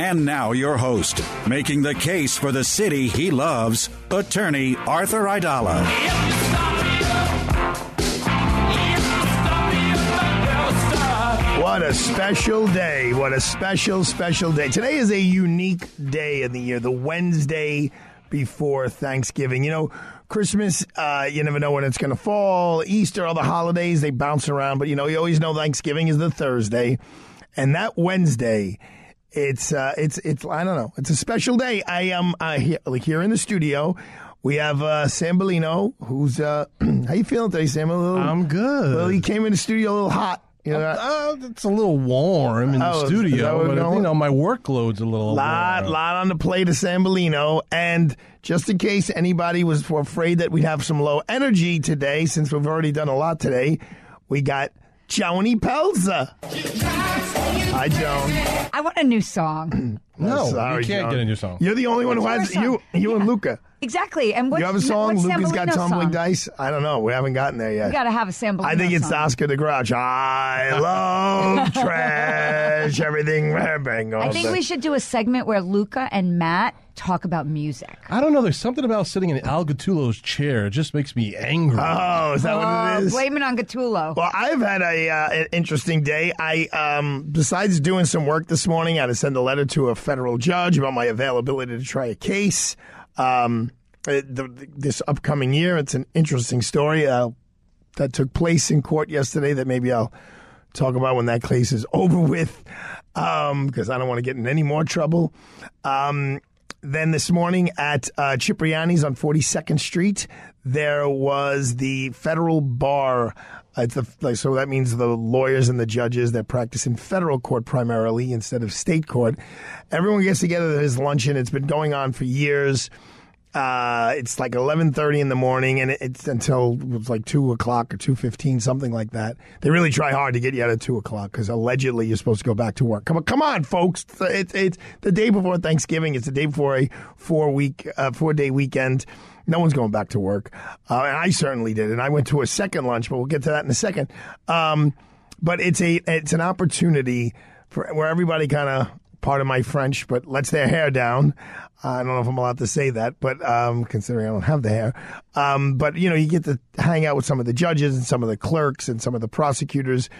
And now, your host, making the case for the city he loves, attorney Arthur Aidala. What a special day. What a special, special day. Today is a unique day in the year, the Wednesday before Thanksgiving. You know, Christmas, uh, you never know when it's going to fall. Easter, all the holidays, they bounce around. But, you know, you always know Thanksgiving is the Thursday. And that Wednesday, it's, uh, it's, it's, I don't know, it's a special day. I am uh, here, like here in the studio. We have uh, Sam Bellino, who's, uh, how you feeling today, Sam? A little, I'm good. Well, he came in the studio a little hot. You know, Uh, it's a little warm in Oh, the is studio, what but we're you know my workload's a little lot, warm. lot on the plate of Sambolino. And just in case anybody was afraid that we'd have some low energy today, since we've already done a lot today, we got Joni Pelzer. Hi, Joan. I want a new song. No, Sorry, you can't Joan. get a new song. You're the only one who has your you. song? You and Luca. Exactly. And what, You have a song. What's Luca's got tumbling song? dice. I don't know. We haven't gotten there yet. You got to have a Sambolino I think it's song. Oscar the Grouch. I love trash. Everything. Bang, I think we should do a segment where Luca and Matt talk about music. I don't know. There's something about sitting in Al Gattulo's chair. It just makes me angry. Oh, is that what Oh, it is? blame it on Gattulo. Well, I've had a uh, an interesting day. I um, besides doing some work this morning, I had to send a letter to a federal judge about my availability to try a case. Um, uh, this upcoming year, it's an interesting story uh, that took place in court yesterday. That maybe I'll talk about when that case is over with, because I don't want to get in any more trouble. Um, then this morning at uh, Cipriani's on 42nd Street, there was the federal bar. Like, so that means the lawyers and the judges that practice in federal court primarily instead of state court. Everyone gets together at his luncheon. It's been going on for years. Uh, it's like eleven thirty in the morning, and it's until it's like two o'clock or two fifteen, something like that. They really try hard to get you out at two o'clock because allegedly you're supposed to go back to work. Come on, come on, folks! It's it's the day before Thanksgiving. It's the day before a four week, uh, four day weekend. No one's going back to work, uh, and I certainly did. And I went to a second lunch, but we'll get to that in a second. Um, but it's a it's an opportunity for where everybody kind of part of my French, but lets their hair down. I don't know if I'm allowed to say that, but um, considering I don't have the hair, um, but you know, you get to hang out with some of the judges and some of the clerks and some of the prosecutors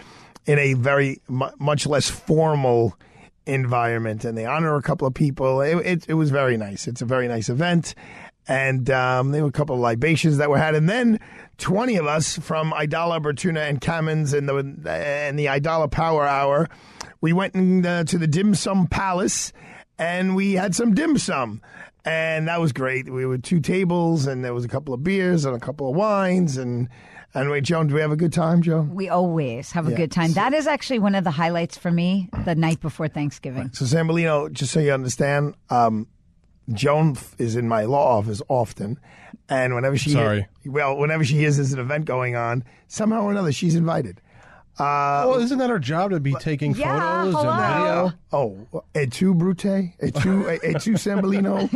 in a very mu- much less formal environment, and they honor a couple of people. It, it, it was very nice. It's a very nice event. And um, there were a couple of libations that were had, and then twenty of us from Aidala, Bertuna, and Kamins, and the and the Aidala Power Hour, we went in, uh, to the Dim Sum Palace, and we had some dim sum, and that was great. We were two tables, and there was a couple of beers and a couple of wines, and and wait, Joan, do we have a good time, Joe? We always have a Yeah. good time. That is actually one of the highlights for me the night before Thanksgiving. So, Sambolino, just so you understand, um, Joan is in my law office often, and whenever she Sorry. well, whenever she hears there's an event going on, somehow or another she's invited. Uh, well, isn't that our job to be taking Yeah, photos hello. and video? Oh, et tu, Brute? Et tu, et tu, Sambolino?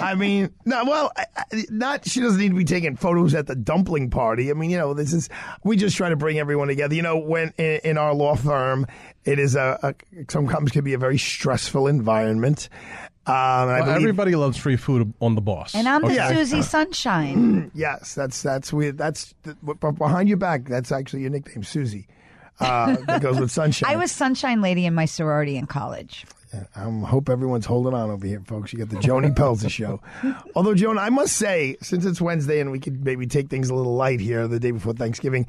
I mean, no, well, I- I- not, she doesn't need to be taking photos at the dumpling party. I mean, you know, this is, we just try to bring everyone together. You know, when in, in our law firm, it is a, a, sometimes can be a very stressful environment. Um, and I Well, believe, everybody loves free food on the boss. And I'm the Yeah. Susie Sunshine. yes, that's, that's, we, that's, but behind your back, that's actually your nickname, Susie. Uh, that goes with sunshine. I was Sunshine Lady in my sorority in college. I hope everyone's holding on over here, folks. You got the Joni Pelzer show. Although, Joan, I must say, since it's Wednesday and we could maybe take things a little light here the day before Thanksgiving,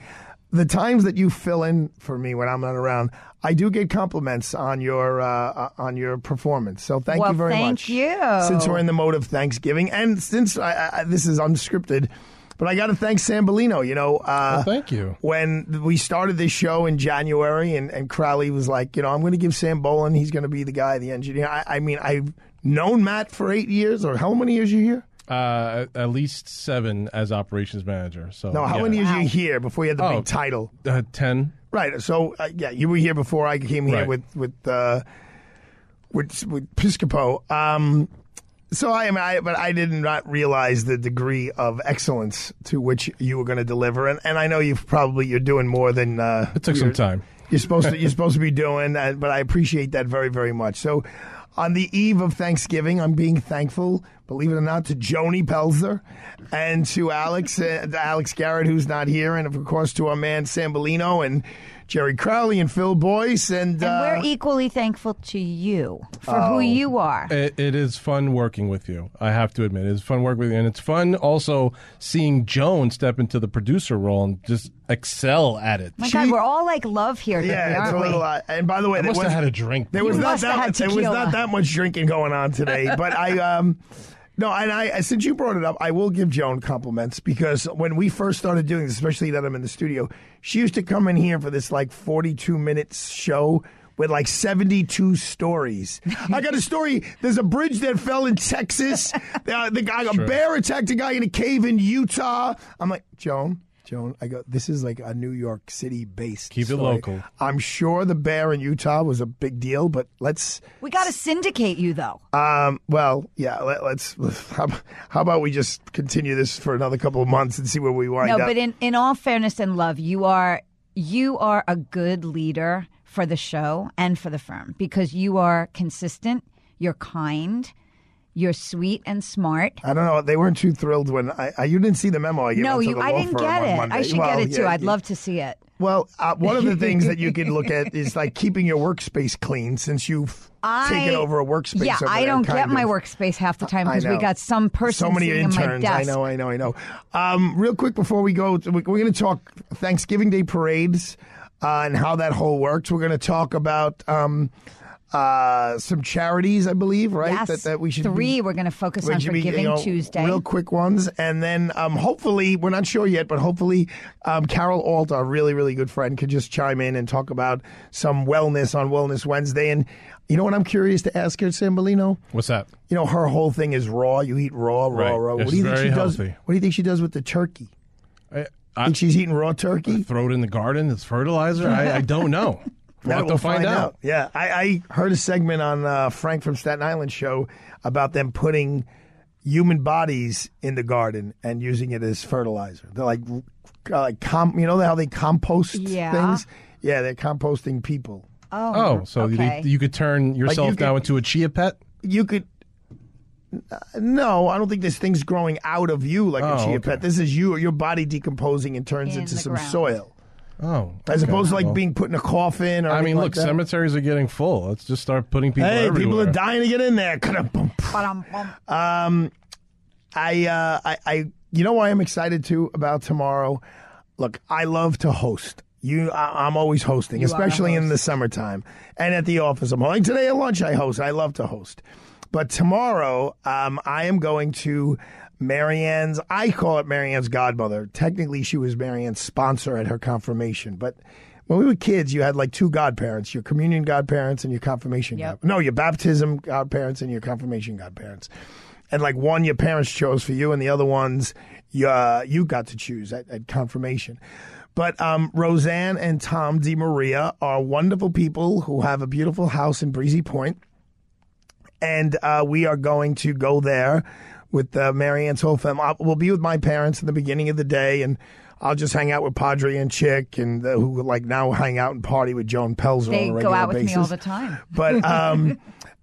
the times that you fill in for me when I'm not around, I do get compliments on your uh, on your performance. So thank Well, you very thank much. Thank you. Since we're in the mode of Thanksgiving, and since I, I, this is unscripted, but I got to thank Sam Bellino. You know, uh, Well, thank you. when we started this show in January, and, and Crowley was like, you know, I'm going to give Sam Bolin, he's going to be the guy, the engineer. I, I mean, I've known Matt for eight years, or how many years you here? Uh, at, least seven as operations manager. So No, how yeah. many years you here before you had the Oh. big title? Uh, Ten. Right. So uh, yeah, you were here before I came here Right. with with uh, with with Piscopo. Um, so I am, I, but I did not realize the degree of excellence to which you were going to deliver, and and I know you've probably you're doing more than uh, It took some time. You're supposed to you're supposed to be doing, uh, but I appreciate that very very much. So. On the eve of Thanksgiving, I'm being thankful, believe it or not, to Joni Pelzer and to Alex, uh, to Alex Garrett, who's not here, and of course to our man Sam Bellino and Jerry Crowley and Phil Boyce. And, And uh, we're equally thankful to you for Oh. who you are. It, it is fun working with you. I have to admit, it's fun working with you, and it's fun also seeing Joan step into the producer role and just excel at it. My she- God, we're all like love here, today, yeah, it's aren't a little. we? Uh, and by the way, I there must was, have had a drink. there was You not that had there was not that much drinking going on today. But I um. No, and I since you brought it up, I will give Joan compliments because when we first started doing this, especially that I'm in the studio, she used to come in here for this like 42 minutes show with like 72 stories. I got a story. There's a bridge that fell in Texas. Uh, the guy, a bear attacked a guy in a cave in Utah. I'm like, Joan, Joan, I go, this is like a New York City based. Keep it story. local. I'm sure the bear in Utah was a big deal, but let's We got to syndicate you, though. um, well, yeah. Let, let's. How, how about we just continue this for another couple of months and see where we wind No, up? but in, in all fairness and love, you are you are a good leader for the show and for the firm because you are consistent, you're kind, you're sweet and smart. I don't know. They weren't too thrilled when I. I you didn't see the memo I gave No, you I didn't get it. Monday. I should Well, get it too. yeah, I'd yeah. love to see it. Well, uh, one of the things that you can look at is like keeping your workspace clean since you've I, taken over a workspace. Yeah, I don't get my workspace half the time because we got some person so many interns. in my desk. I know, I know, I know. Um, real quick before we go, we're going to talk Thanksgiving Day parades uh, and how that whole works. We're going to talk about um, uh, some charities, I believe, right? Yes, That, that we should three. Be, we're going to focus on should be, Forgiving you know, Tuesday. Real quick ones, and then um, hopefully, we're not sure yet, but hopefully, um, Carol Alt, our really, really good friend, could just chime in and talk about some wellness on Wellness Wednesday. And you know what I'm curious to ask her, Sambolino? What's that? You know, her whole thing is raw. You eat raw, raw, Right. raw. It's what do you think very she does? healthy. What do you think she does with the turkey? I, I Think she's eating raw turkey? throw it in the garden. It's fertilizer. I, I don't know. We'll That have to we'll find, out. Yeah, I, I heard a segment on uh, Frank from Staten Island show about them putting human bodies in the garden and using it as fertilizer. They're like, uh, like com- you know how they compost Yeah. things? Yeah, they're composting people. oh, Oh, so okay. you, you could turn yourself could- now into a chia pet? You could. Uh, no, I don't think this thing's growing out of you like a Oh, chia okay. pet. This is you, or your body decomposing and turns In into some ground. soil. Oh. As okay. opposed to like Well, being put in a coffin or I mean, look, that. cemeteries are getting full. Let's just start putting people Hey, everywhere. people are dying to get in there. Ka-da-bum. Ba-dum-bum. Um, I, uh, I, I, you know why I'm excited too about tomorrow. Look, I love to host. You, I, I'm always hosting, You are a especially in the summertime and at the office. I'm like today at lunch. I host. I love to host, but tomorrow, um, I am going to Marianne's. I call it Marianne's godmother. Technically, she was Marianne's sponsor at her confirmation, but. When we were kids, you had like two godparents: your communion godparents and your confirmation. Yep. God, no, your baptism godparents and your confirmation godparents and like one your parents chose for you, and the other ones you, uh, you got to choose at, at confirmation. But um, Roseanne and Tom DiMaria are wonderful people who have a beautiful house in Breezy Point, and uh, we are going to go there with uh, Marianne's whole family. I- We'll be with my parents in the beginning of the day, and I'll just hang out with Padre and Chick, and uh, who like now hang out and party with Joan Pelzer They on a go regular out with basis me all the time. but um,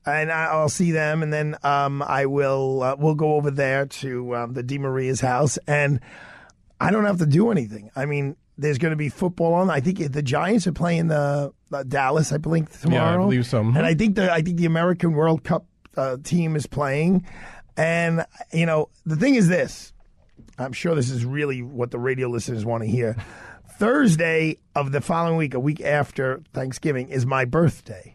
and I- I'll see them, and then um, I will uh, we'll go over there to um, the Di Maria's house, and I don't have to do anything. I mean, there's going to be football on. I think the Giants are playing the uh, Dallas, I believe tomorrow. Yeah, I believe so. Mhm. And I think the I think the American World Cup uh, team is playing. And you know, the thing is this. I'm sure this is really what the radio listeners want to hear. Thursday of the following week, a week after Thanksgiving, is my birthday.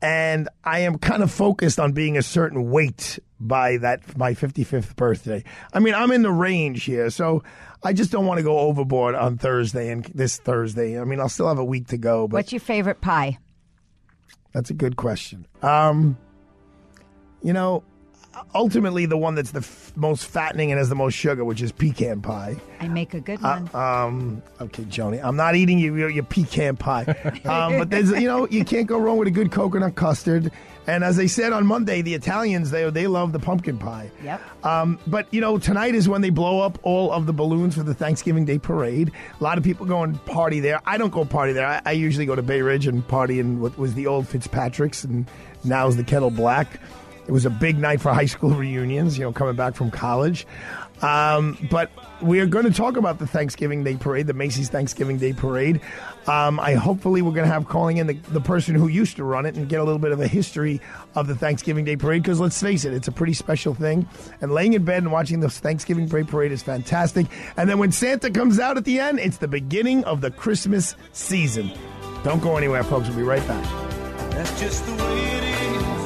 And I am kind of focused on being a certain weight by that my 55th birthday. I mean, I'm in the range here, so I just don't want to go overboard on Thursday and this Thursday. I mean, I'll still have a week to go, but What's your favorite pie? that's a good question. Um, you know, ultimately the one that's the f- most fattening and has the most sugar, which is pecan pie. I make a good one. Um, okay, Joni, I'm not eating your your, your pecan pie, um, but there's you know you can't go wrong with a good coconut custard. And as I said on Monday, the Italians they they love the pumpkin pie. Yep. Um, but you know tonight is when they blow up all of the balloons for the Thanksgiving Day parade. A lot of people go and party there. I don't go party there. I, I usually go to Bay Ridge and party in what was the old Fitzpatrick's and now is the Kettle Black. It was a big night for high school reunions, you know, coming back from college. Um, but we are going to talk about the Thanksgiving Day Parade, the Macy's Thanksgiving Day Parade. Um, I hopefully we're going to have calling in the, the person who used to run it and get a little bit of a history of the Thanksgiving Day Parade because let's face it, it's a pretty special thing. And laying in bed and watching the Thanksgiving Day Parade is fantastic. And then when Santa comes out at the end, it's the beginning of the Christmas season. Don't go anywhere, folks. We'll be right back. That's just the way it is.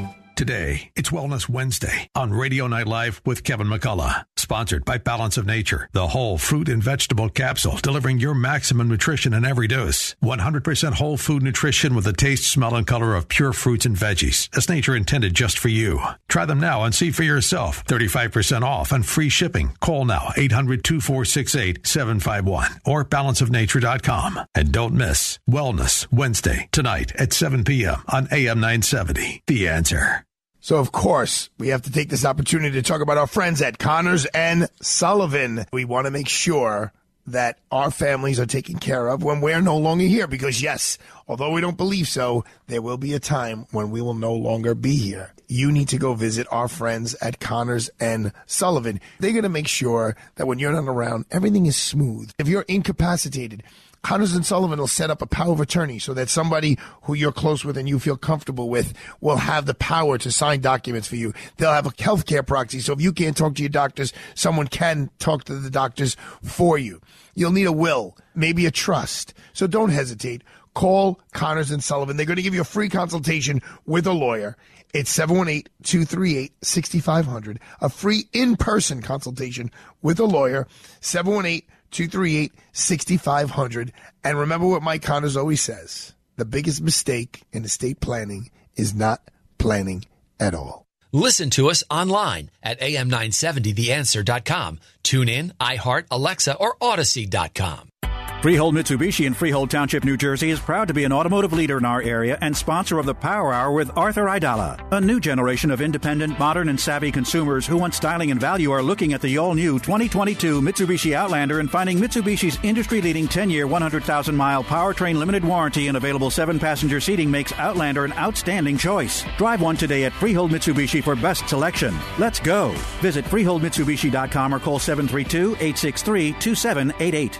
Today, it's Wellness Wednesday on Radio Night Live with Kevin McCullough. Sponsored by Balance of Nature, the whole fruit and vegetable capsule delivering your maximum nutrition in every dose. 100% whole food nutrition with the taste, smell, and color of pure fruits and veggies, as nature intended just for you. Try them now and see for yourself. 35% off and free shipping. Call now 800 2468 751 or balanceofnature.com. And don't miss Wellness Wednesday tonight at 7 p.m. on AM 970. The answer. So, of course, we have to take this opportunity to talk about our friends at Connors and Sullivan. We want to make sure that our families are taken care of when we're no longer here. Because, yes, although we don't believe so, there will be a time when we will no longer be here. You need to go visit our friends at Connors and Sullivan. They're going to make sure that when you're not around, everything is smooth. If you're incapacitated, Connors and Sullivan will set up a power of attorney so that somebody who you're close with and you feel comfortable with will have the power to sign documents for you. They'll have a healthcare proxy. So if you can't talk to your doctors, someone can talk to the doctors for you. You'll need a will, maybe a trust. So don't hesitate. Call Connors and Sullivan. They're going to give you a free consultation with a lawyer. It's 718-238-6500. A free in-person consultation with a lawyer. 718 238 6500. And remember what Mike Connors always says the biggest mistake in estate planning is not planning at all. Listen to us online at am970theanswer.com. Tune in, iHeart, Alexa, or Audacy.com. Freehold Mitsubishi in Freehold Township, New Jersey is proud to be an automotive leader in our area and sponsor of the Power Hour with Arthur Aidala. A new generation of independent, modern, and savvy consumers who want styling and value are looking at the all new 2022 Mitsubishi Outlander and finding Mitsubishi's industry leading 10 year, 100,000 mile powertrain limited warranty and available 7 passenger seating makes Outlander an outstanding choice. Drive one today at Freehold Mitsubishi for best selection. Let's go. Visit FreeholdMitsubishi.com or call 732 863 2788.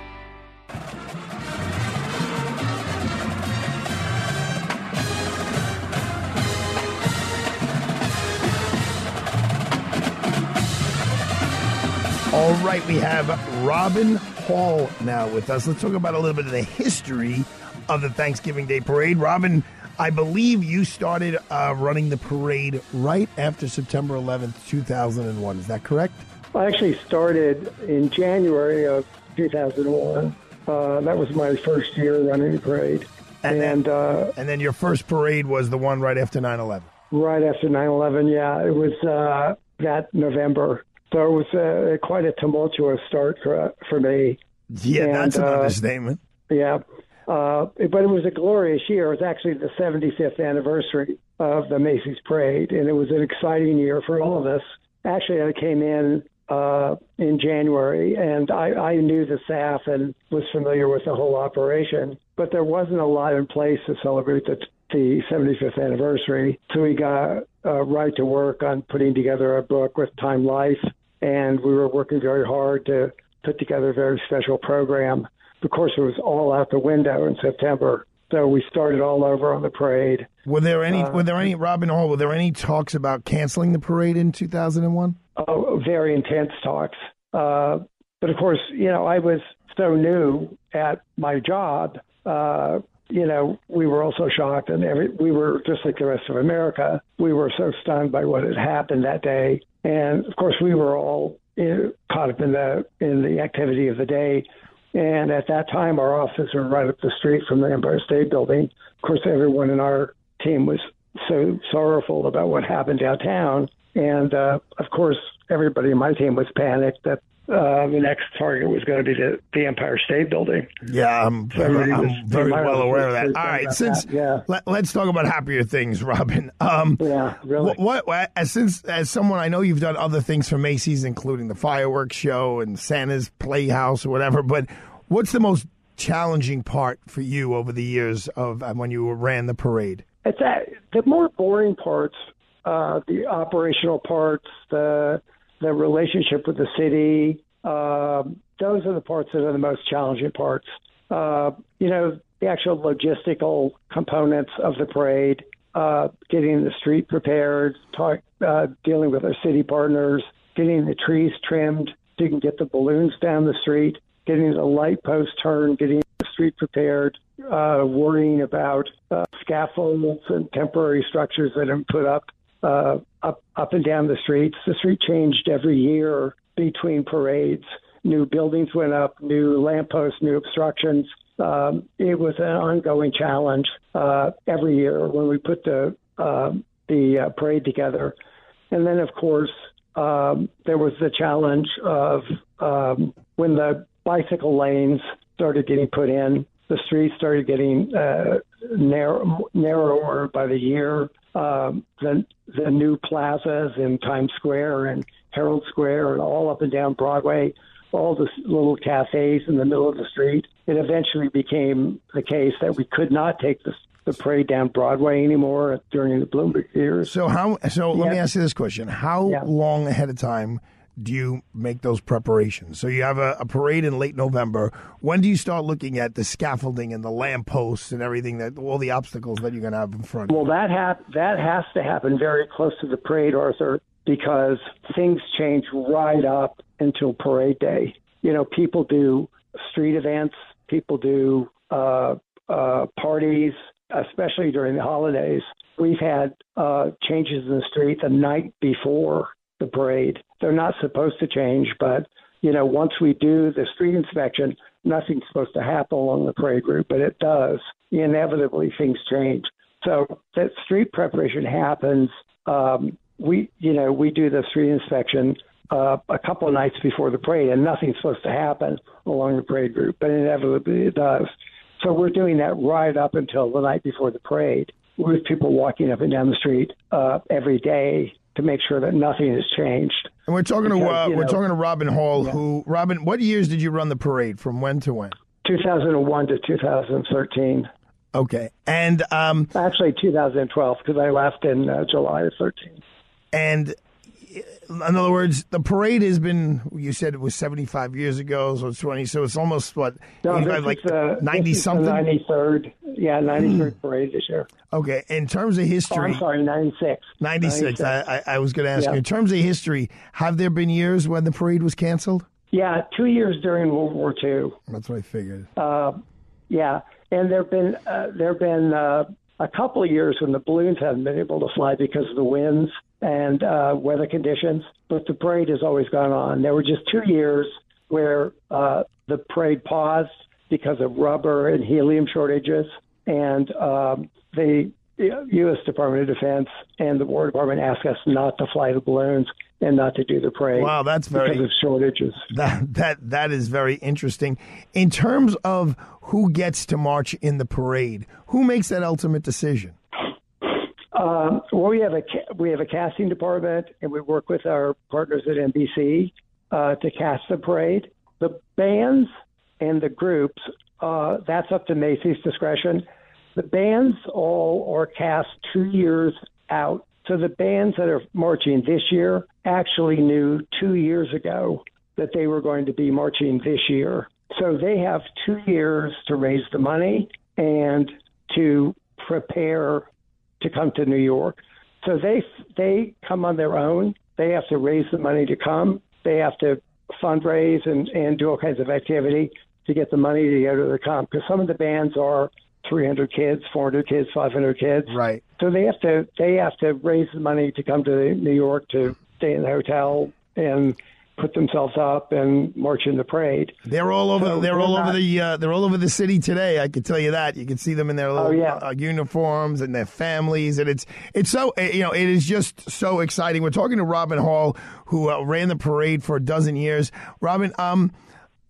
All right, we have Robin Hall now with us. Let's talk about a little bit of the history of the Thanksgiving Day Parade. Robin, I believe you started uh, running the parade right after September 11th, 2001. Is that correct? I actually started in January of 2001. Uh, that was my first year running the parade. And, And, then, uh, and then your first parade was the one right after 9 11. right after 9 11, yeah, it was uh, that November. So it was uh, quite a tumultuous start for for me. Yeah, And, that's an uh, understatement. Yeah. Uh, but it was a glorious year. It was actually the 75th anniversary of the Macy's Parade, and it was an exciting year for all of us. Actually, I came in uh, in January, and I, I knew the staff and was familiar with the whole operation, but there wasn't a lot in place to celebrate the, the 75th anniversary. So we got uh, right to work on putting together a book with Time Life, and we were working very hard to put together a very special program. Of course, it was all out the window in September. So we started all over on the parade. Were there any? Uh, were there any? Robin Hall. Were there any talks about canceling the parade in 2001? Oh, very intense talks. Uh, but of course, you know, I was so new at my job. Uh, you know, we were also shocked, and every, we were just like the rest of America. We were so stunned by what had happened that day, and of course, we were all caught up in the in the activity of the day. And at that time, our offices were right up the street from the Empire State Building. Of course, everyone in our team was so sorrowful about what happened downtown. And uh, of course, everybody in my team was panicked that uh, the next target was going to be the, the Empire State Building. Yeah, I'm, So was- I'm very well aware of that. All right, since that, yeah. let, us talk about happier things, Robin. Um, Yeah, really. What, what as since as someone I know you've done other things for Macy's, including the fireworks show and Santa's Playhouse or whatever. But what's the most challenging part for you over the years of uh, when you ran the parade? It's that, the more boring parts, uh, the operational parts, the the relationship with the city. Um, those are the parts that are the most challenging parts. Uh, you know, the actual logistical components of the parade, uh, getting the street prepared, talk, uh, dealing with our city partners, getting the trees trimmed so you can get the balloons down the street, getting the light post turned, getting the street prepared, uh, worrying about uh, scaffolds and temporary structures that are put up uh, up up and down the streets. The street changed every year between parades. New buildings went up, new lampposts, new obstructions. Um, it was an ongoing challenge uh, every year when we put the um the uh, parade together. And then, of course, um, there was the challenge of um, when the bicycle lanes started getting put in, the streets started getting uh, narrow, narrower by the year. Um, the the new plazas in Times Square and Herald Square and all up and down Broadway, all the little cafes in the middle of the street. It eventually became the case that we could not take the the parade down Broadway anymore during the Bloomberg years. So how? So let me ask you this question: How Yeah. long ahead of time do you make those preparations? So you have a, a parade in late November. When do you start looking at the scaffolding and the lampposts and everything that all the obstacles that you're going to have in front? Well, that hap- that has to happen very close to the parade, Arthur, because things change right up until parade day. You know, people do street events, people do uh, uh, parties, especially during the holidays. We've had uh, changes in the street the night before the parade. They're not supposed to change, but you know, once we do the street inspection, nothing's supposed to happen along the parade route, but it does. Inevitably, things change. So that street preparation happens. Um, we, you know, we do the street inspection uh, a couple of nights before the parade, and nothing's supposed to happen along the parade route, but inevitably it does. So we're doing that right up until the night before the parade, with people walking up and down the street uh, every day to make sure that nothing has changed. And we're talking to uh, we're know- talking to Robin Hall. Who Robin? What years did you run the parade? From when to when? 2001 to 2013. Okay, and um, Actually, 2012 because I left in uh, July of 13. and in other words, the parade has been. You said it was seventy five years ago, so it's twenty. So it's almost what No, this 85, like uh, ninety this is the something. 93rd. Yeah, 93rd parade this year. Okay, in terms of Oh, history, I'm sorry, 96. 96. I, I, I was going to ask Yeah. you. In terms of history, have there been years when the parade was canceled? Yeah, two years during World War II. That's what I figured. Uh, yeah, and there've been uh, there've been uh, a couple of years when the balloons haven't been able to fly because of the winds and uh, weather conditions, but the parade has always gone on. There were just two years where uh, the parade paused because of rubber and helium shortages, and um, the U.S. Department of Defense and the War Department asked us not to fly the balloons and not to do the parade. Wow, that's very because of shortages. That that that is very interesting. In terms of who gets to march in the parade, who makes that ultimate decision? Um, well, we have a we have a casting department, and we work with our partners at NBC uh, to cast the parade. The bands and the groups uh, that's up to Macy's discretion. The bands all are cast two years out. So the bands that are marching this year actually knew two years ago that they were going to be marching this year. So they have two years to raise the money and to prepare to come to New York. So they they come on their own. They have to raise the money to come. They have to fundraise and, and do all kinds of activity to get the money to go to the comp. Because some of the bands are 300 kids, 400 kids, 500 kids. Right. So they have to they have to raise the money to come to New York to stay in the hotel and put themselves up and march in the parade. They're all over. So they're all not- over the. Uh, they're all over the city today. I can tell you that. You can see them in their little Oh, yeah. uh, uniforms and their families, and it's it's so uh, you know it is just so exciting. We're talking to Robin Hall, who uh, ran the parade for a dozen years. Robin, um,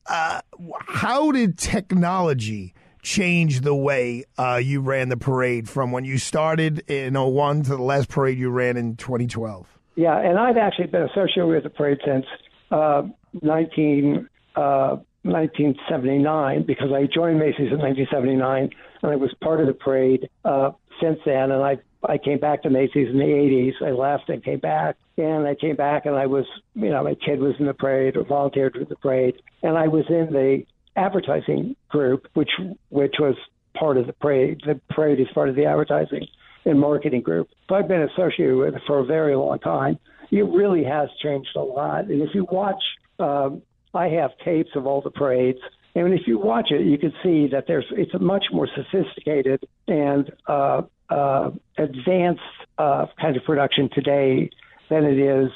uh, how did technology change the way uh, you ran the parade from when you started in 01 to the last parade you ran in 2012? Yeah, and I've actually been associated with the parade since uh, 19, uh, 1979 because I joined Macy's in 1979 and I was part of the parade uh, since then. And I I came back to Macy's in the 80s. I left and came back, and I came back and I was you know my kid was in the parade or volunteered with the parade, and I was in the advertising group, which which was part of the parade. The parade is part of the advertising and marketing group. So I've been associated with it for a very long time. It really has changed a lot. And if you watch, um, I have tapes of all the parades. And if you watch it, you can see that there's it's a much more sophisticated and uh, uh, advanced uh, kind of production today than it is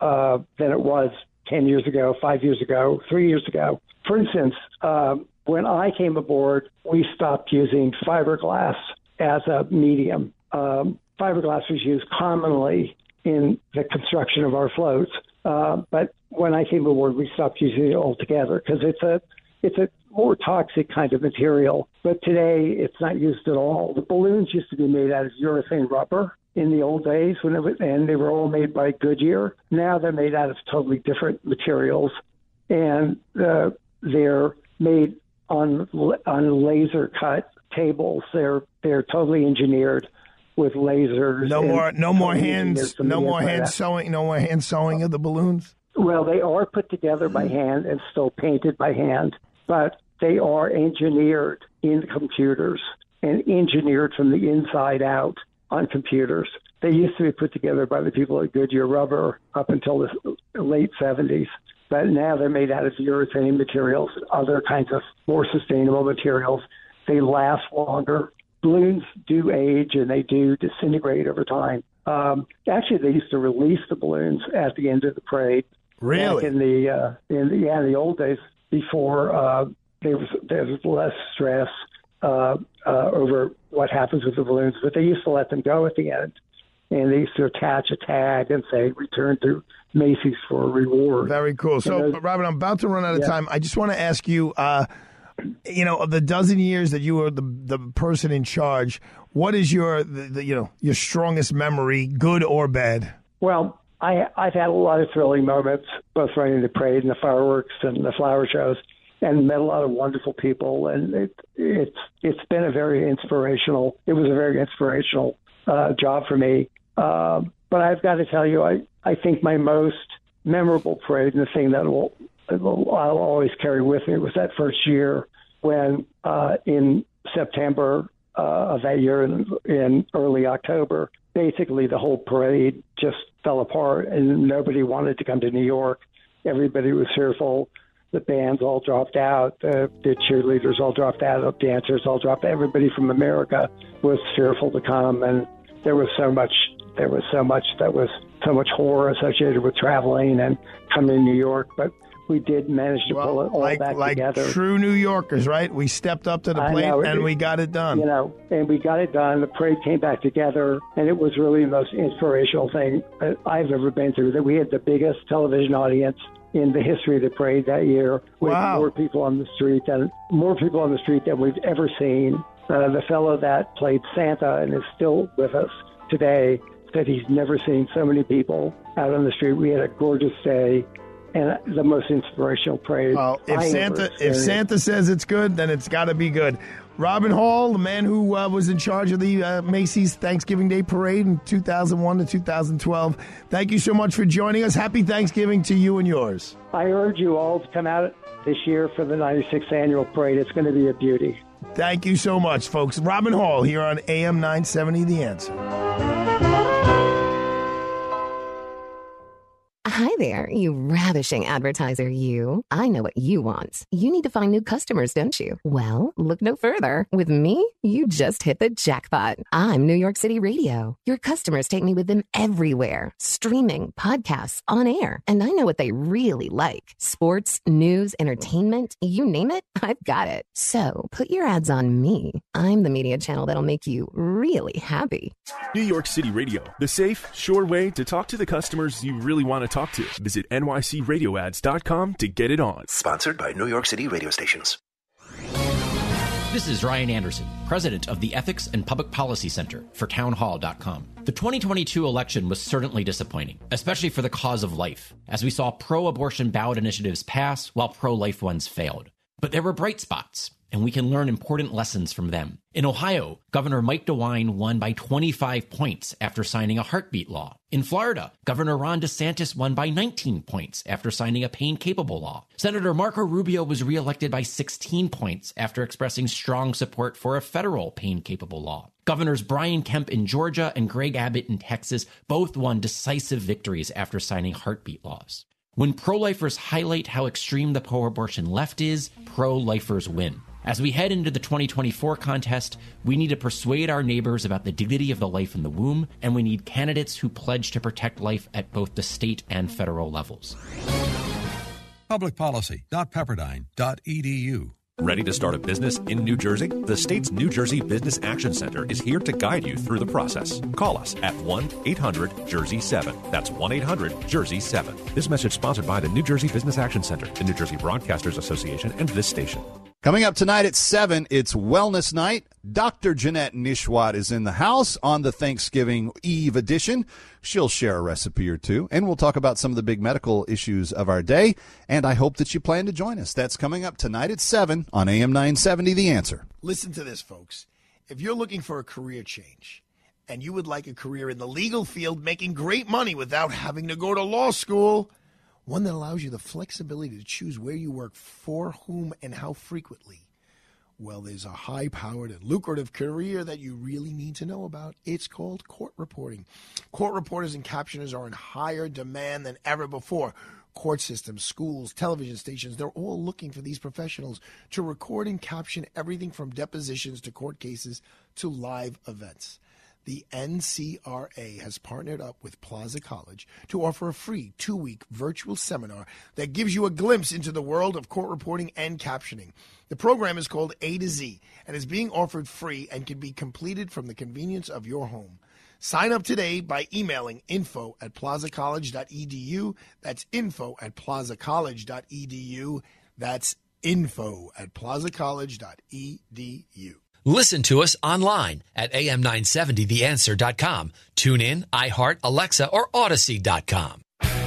uh, than it was 10 years ago, five years ago, three years ago. For instance, um, when I came aboard, we stopped using fiberglass as a medium. Um, fiberglass was used commonly in the construction of our floats, uh, but when I came aboard, we stopped using it altogether because it's a it's a more toxic kind of material. But today, it's not used at all. The balloons used to be made out of urethane rubber in the old days when it was, and they were all made by Goodyear. Now they're made out of totally different materials, and uh, they're made on on laser cut tables. They're they're totally engineered with lasers. No more, no more hands, no more hand sewing, no more hand sewing of the balloons. Well, they are put together by mm-hmm. hand and still painted by hand, but they are engineered in computers and engineered from the inside out on computers. They used to be put together by the people at Goodyear Rubber up until the late 70s, but now they're made out of urethane materials, other kinds of more sustainable materials. They last longer. Balloons do age and they do disintegrate over time. Um, actually, they used to release the balloons at the end of the parade Really? back in the uh, in the yeah in the old days before uh, there was there was less stress uh, uh, over what happens with the balloons, but they used to let them go at the end, and they used to attach a tag and say return to Macy's for a reward. Very cool. So, those- Robin, I'm about to run out of Yeah. time. I just want to ask you, uh, you know, of the dozen years that you were the the person in charge, what is your the, the, you know your strongest memory, good or bad? Well, I, I've had a lot of thrilling moments, both running the parade and the fireworks and the flower shows, and met a lot of wonderful people. And it, it's it's been a very inspirational. It was a very inspirational uh, job for me. Um, but I've got to tell you, I I think my most memorable parade and the thing that will I'll always carry with me was that first year when uh, in September uh, of that year in, in early October, basically the whole parade just fell apart and nobody wanted to come to New York. Everybody was fearful. The bands all dropped out. The, the cheerleaders all dropped out. The dancers all dropped out. Everybody from America was fearful to come, and there was so much. There was so much that was so much horror associated with traveling and coming to New York. But we did manage to pull it all like back like together. true New Yorkers, right? We stepped up to the plate know. and we got it done. You know, and we got it done. The parade came back together, and it was really the most inspirational thing I've ever been through. That we had the biggest television audience in the history of the parade that year, with Wow. more people on the street than more people on the street than we've ever seen. Uh, the fellow that played Santa and is still with us today said he's never seen so many people out on the street. We had a gorgeous day. And the most inspirational parade. Well, if I Santa if. Santa says it's good, then it's got to be good. Robin Hall, the man who uh, was in charge of the uh, Macy's Thanksgiving Day Parade in 2001 to 2012. Thank you so much for joining us. Happy Thanksgiving to you and yours. I urge you all to come out this year for the 96th annual parade. It's going to be a beauty. Thank you so much, folks. Robin Hall here on AM 970 The Answer. Hi there, you ravishing advertiser, you. I know what you want. You need to find new customers, don't you? Well, look no further. With me, you just hit the jackpot. I'm New York City Radio. Your customers take me with them everywhere streaming, podcasts, on air. And I know what they really like sports, news, entertainment, you name it, I've got it. So put your ads on me. I'm the media channel that'll make you really happy. New York City Radio, the safe, sure way to talk to the customers you really want to talk to. Visit nycradioads.com to get it on. Sponsored by New York City radio stations. This is Ryan Anderson, president of the Ethics and Public Policy Center for townhall.com. The 2022 election was certainly disappointing, especially for the cause of life, as we saw pro abortion ballot initiatives pass while pro life ones failed. But there were bright spots, and we can learn important lessons from them. In Ohio, Governor Mike DeWine won by 25 points after signing a heartbeat law. In Florida, Governor Ron DeSantis won by 19 points after signing a pain capable law. Senator Marco Rubio was reelected by 16 points after expressing strong support for a federal pain capable law. Governors Brian Kemp in Georgia and Greg Abbott in Texas both won decisive victories after signing heartbeat laws. When pro lifers highlight how extreme the pro abortion left is, pro lifers win. As we head into the 2024 contest, we need to persuade our neighbors about the dignity of the life in the womb, and we need candidates who pledge to protect life at both the state and federal levels. Publicpolicy.pepperdine.edu. Ready to start a business in New Jersey? The state's New Jersey Business Action Center is here to guide you through the process. Call us at 1 800 Jersey 7. That's 1 800 Jersey 7. This message sponsored by the New Jersey Business Action Center, the New Jersey Broadcasters Association, and this station. Coming up tonight at 7, it's Wellness Night. Dr. Janette Nesheiwat is in the house on the Thanksgiving Eve edition. She'll share a recipe or two, and we'll talk about some of the big medical issues of our day. And I hope that you plan to join us. That's coming up tonight at 7 on AM 970 The Answer. Listen to this, folks. If you're looking for a career change and you would like a career in the legal field making great money without having to go to law school, one that allows you the flexibility to choose where you work, for whom, and how frequently. Well, there's a high powered and lucrative career that you really need to know about. It's called court reporting. Court reporters and captioners are in higher demand than ever before. Court systems, schools, television stations, they're all looking for these professionals to record and caption everything from depositions to court cases to live events the NCRA has partnered up with Plaza College to offer a free two week virtual seminar that gives you a glimpse into the world of court reporting and captioning. The program is called A to Z and is being offered free and can be completed from the convenience of your home. Sign up today by emailing info at plazacollege.edu. That's info at plazacollege.edu. That's info at plazacollege.edu. Listen to us online at am970theanswer.com. Tune in, iHeart, Alexa, or Audacy.com.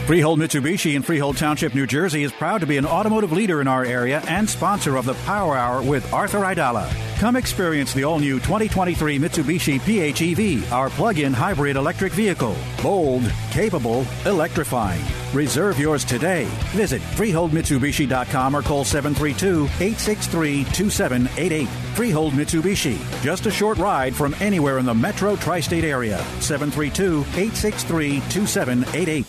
Freehold Mitsubishi in Freehold Township, New Jersey is proud to be an automotive leader in our area and sponsor of the Power Hour with Arthur Aidala. Come experience the all-new 2023 Mitsubishi PHEV, our plug-in hybrid electric vehicle. Bold, capable, electrifying. Reserve yours today. Visit freeholdmitsubishi.com or call 732-863-2788. Freehold Mitsubishi. Just a short ride from anywhere in the metro tri-state area. 732-863-2788.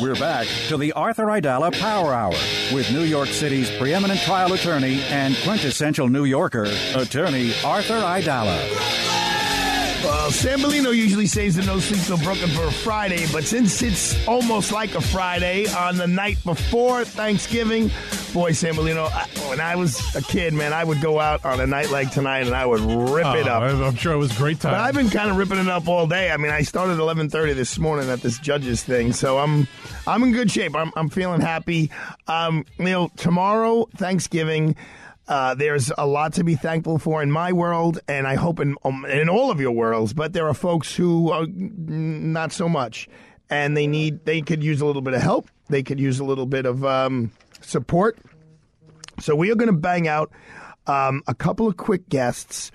We're back to the Arthur Aidala Power Hour with New York City's preeminent trial attorney and quintessential New Yorker, attorney Arthur Aidala. Well, San Bellino usually saves the No Sleep Till Brooklyn for a Friday, but since it's almost like a Friday on the night before Thanksgiving, boy, San Bellino, I- when I was a kid, man, I would go out on a night like tonight and I would rip it Oh, up. I'm sure it was a great time. But I've been kind of ripping it up all day. I mean, I started at 11:30 this morning at this judges thing, so I'm I'm in good shape. I'm I'm feeling happy. Um, you know, tomorrow Thanksgiving. Uh, there's a lot to be thankful for in my world, and I hope in um, in all of your worlds. But there are folks who are not so much, and they need they could use a little bit of help. They could use a little bit of um, support. So we are going to bang out um, a couple of quick guests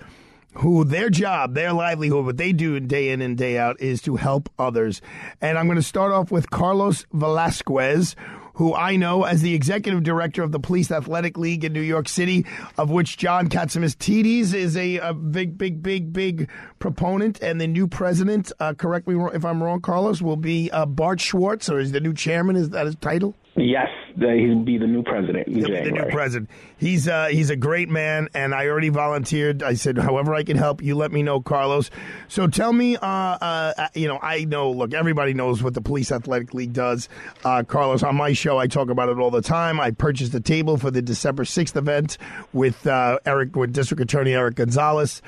who their job, their livelihood, what they do day in and day out is to help others. And I'm going to start off with Carlos Velazquez, who I know as the executive director of the Police Athletic League in New York City, of which John Catsimatidis is a, a big, big, big, big proponent. And the new president, uh, correct me if I'm wrong, Carlos, will be uh, Bart Schwartz, or is the new chairman? Is that his title? Yes, the, he'll be the new president in He'll be the new president. He's uh, he's a great man, and I already volunteered. I said, however I can help, you let me know, Carlos. So tell me, uh, uh, you know, I know. Look, everybody knows what the Police Athletic League does. Uh, Carlos, on my show, I talk about it all the time. I purchased a table for the December sixth event with uh, Eric, with District Attorney Eric Gonzalez.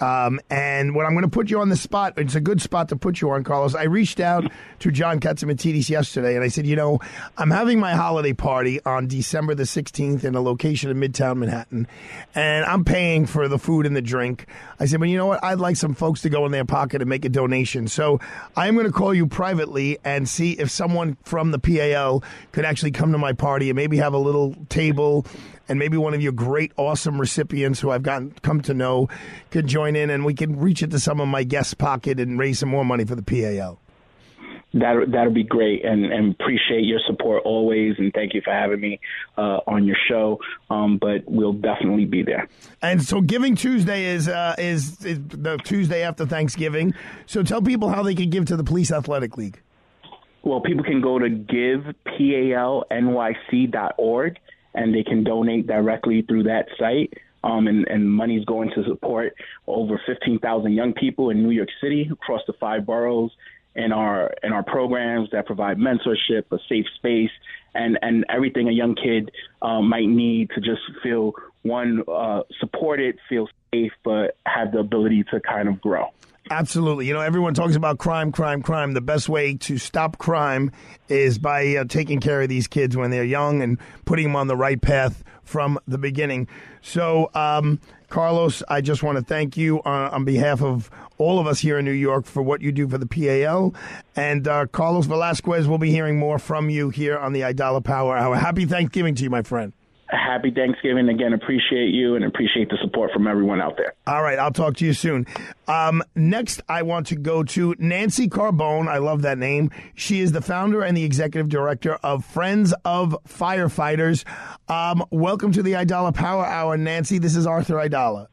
Um, and when I'm going to put you on the spot, it's a good spot to put you on, Carlos. I reached out to John Catsimatidis yesterday, and I said, you know, I'm having my holiday party on December the 16th in a location in Midtown Manhattan, and I'm paying for the food and the drink. I said, but you know what? I'd like some folks to go in their pocket and make a donation. So I'm going to call you privately and see if someone from the PAL could actually come to my party and maybe have a little table and maybe one of your great, awesome recipients who I've gotten come to know could join in, and we can reach into some of my guest pocket and raise some more money for the PAL. That that'll be great, and and appreciate your support always, and thank you for having me uh, on your show. Um, but we'll definitely be there. And so, Giving Tuesday is, uh, is is the Tuesday after Thanksgiving. So, tell people how they can give to the Police Athletic League. Well, people can go to givepalnyc.org and they can donate directly through that site. Um, and, and money's going to support over 15,000 young people in New York City across the five boroughs in our in our programs that provide mentorship, a safe space, and, and everything a young kid um, might need to just feel one uh, supported, feel safe, but have the ability to kind of grow. Absolutely. You know, everyone talks about crime, crime, crime. The best way to stop crime is by uh, taking care of these kids when they're young and putting them on the right path from the beginning. So, um, Carlos, I just want to thank you uh, on behalf of all of us here in New York for what you do for the PAL. And uh, Carlos Velazquez, we'll be hearing more from you here on the Aidala Power Hour. Happy Thanksgiving to you, my friend. Happy Thanksgiving again. Appreciate you and appreciate the support from everyone out there. All right, I'll talk to you soon. Um, next, I want to go to Nancy Carbone. I love that name. She is the founder and the executive director of Friends of Firefighters. Um, welcome to the Aidala Power Hour, Nancy. This is Arthur Aidala.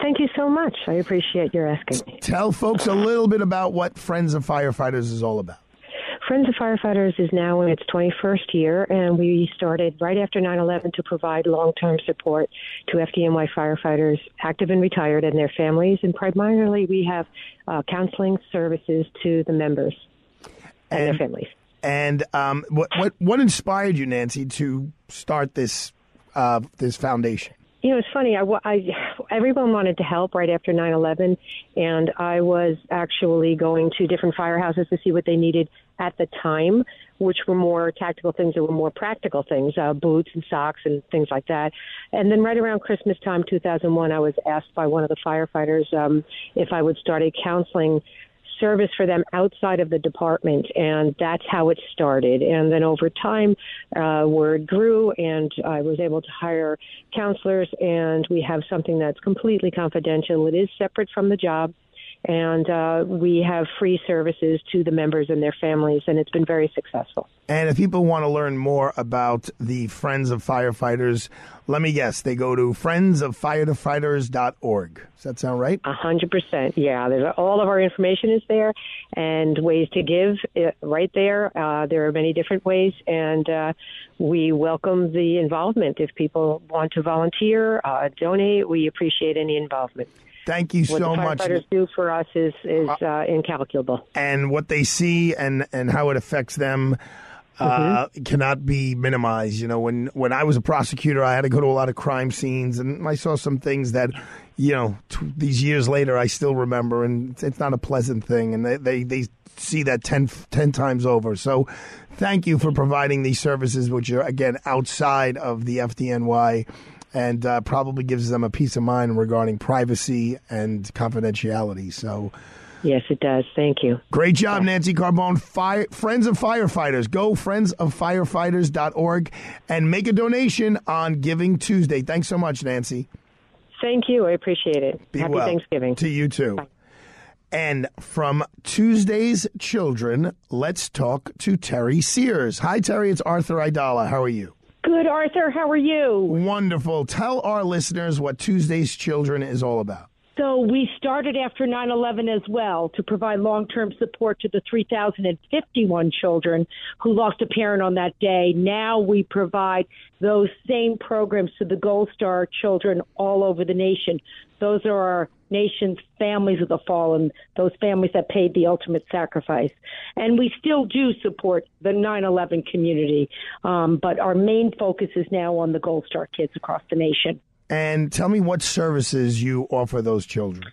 Thank you so much. I appreciate your asking me. Tell folks a little bit about what Friends of Firefighters is all about. Friends of Firefighters is now in its 21st year, and we started right after 9 11 to provide long term support to FDNY firefighters, active and retired, and their families. And primarily, we have uh, counseling services to the members and, their families. And um, what, what what inspired you, Nancy, to start this uh, this foundation? You know, it's funny. I, I, everyone wanted to help right after 9 11, and I was actually going to different firehouses to see what they needed at the time, which were more tactical things that were more practical things, uh, boots and socks and things like that. And then right around Christmas time, 2001, I was asked by one of the firefighters um, if I would start a counseling service for them outside of the department, and that's how it started. And then over time, uh, word grew, and I was able to hire counselors, and we have something that's completely confidential. It is separate from the job. And uh, we have free services to the members and their families, and it's been very successful. And if people want to learn more about the Friends of Firefighters, let me guess, they go to friendsoffiretofighters.org. Does that sound right? A hundred percent. Yeah, there's all of our information is there, and ways to give uh, right there. Uh, there are many different ways, and uh, we welcome the involvement. If people want to volunteer, uh, donate, we appreciate any involvement. Thank you what so the much. firefighters do for us is is uh, incalculable. and what they see and and how it affects them uh, cannot be minimized. You know, when when I was a prosecutor, I had to go to a lot of crime scenes, and I saw some things that, you know, t- these years later, I still remember, and it's, it's not a pleasant thing. And they they, they see that 10, 10 times over. So, thank you for providing these services, which are again outside of the FDNY. And uh, probably gives them a peace of mind regarding privacy and confidentiality. So, Yes, it does. Thank you. Great job, Nancy Carbone. Fire, Friends of Firefighters. Go friendsoffirefighters.org and make a donation on Giving Tuesday. Thanks so much, Nancy. Thank you. I appreciate it. Be Happy well. Thanksgiving. To you too. And from Tuesday's Children, let's talk to Terry Sears. Hi, Terry. It's Arthur Aidala. How are you? Good, Arthur. How are you? Wonderful. Tell our listeners what Tuesday's Children is all about. So we started after 9/11 as well to provide long-term support to the 3,051 children who lost a parent on that day. Now we provide those same programs to the Gold Star children all over the nation. Those are our nation's families of the fallen, those families that paid the ultimate sacrifice. And we still do support the 9/11 community, um, but our main focus is now on the Gold Star kids across the nation. And tell me what services you offer those children.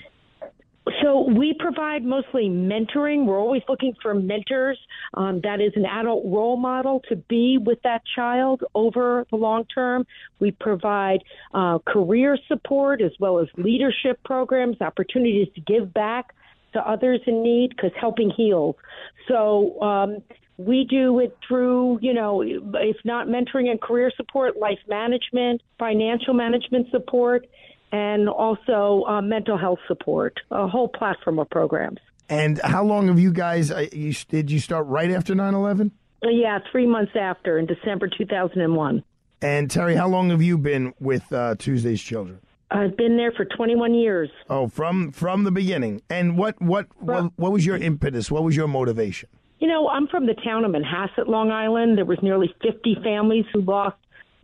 So we provide mostly mentoring. We're always looking for mentors. Um, that is an adult role model to be with that child over the long term. We provide uh, career support as well as leadership programs, opportunities to give back to others in need because helping heals. So um, we do it through, you know, if not mentoring and career support, life management, financial management support, and also uh, mental health support, a whole platform of programs. And how long have you guys, uh, you, did you start right after 9 11? Yeah, three months after, in December 2001. And Terry, how long have you been with uh, Tuesday's Children? I've been there for 21 years. Oh, from from the beginning. And what what what, what was your impetus? What was your motivation? You know, I'm from the town of Manhasset, Long Island. There was nearly 50 families who lost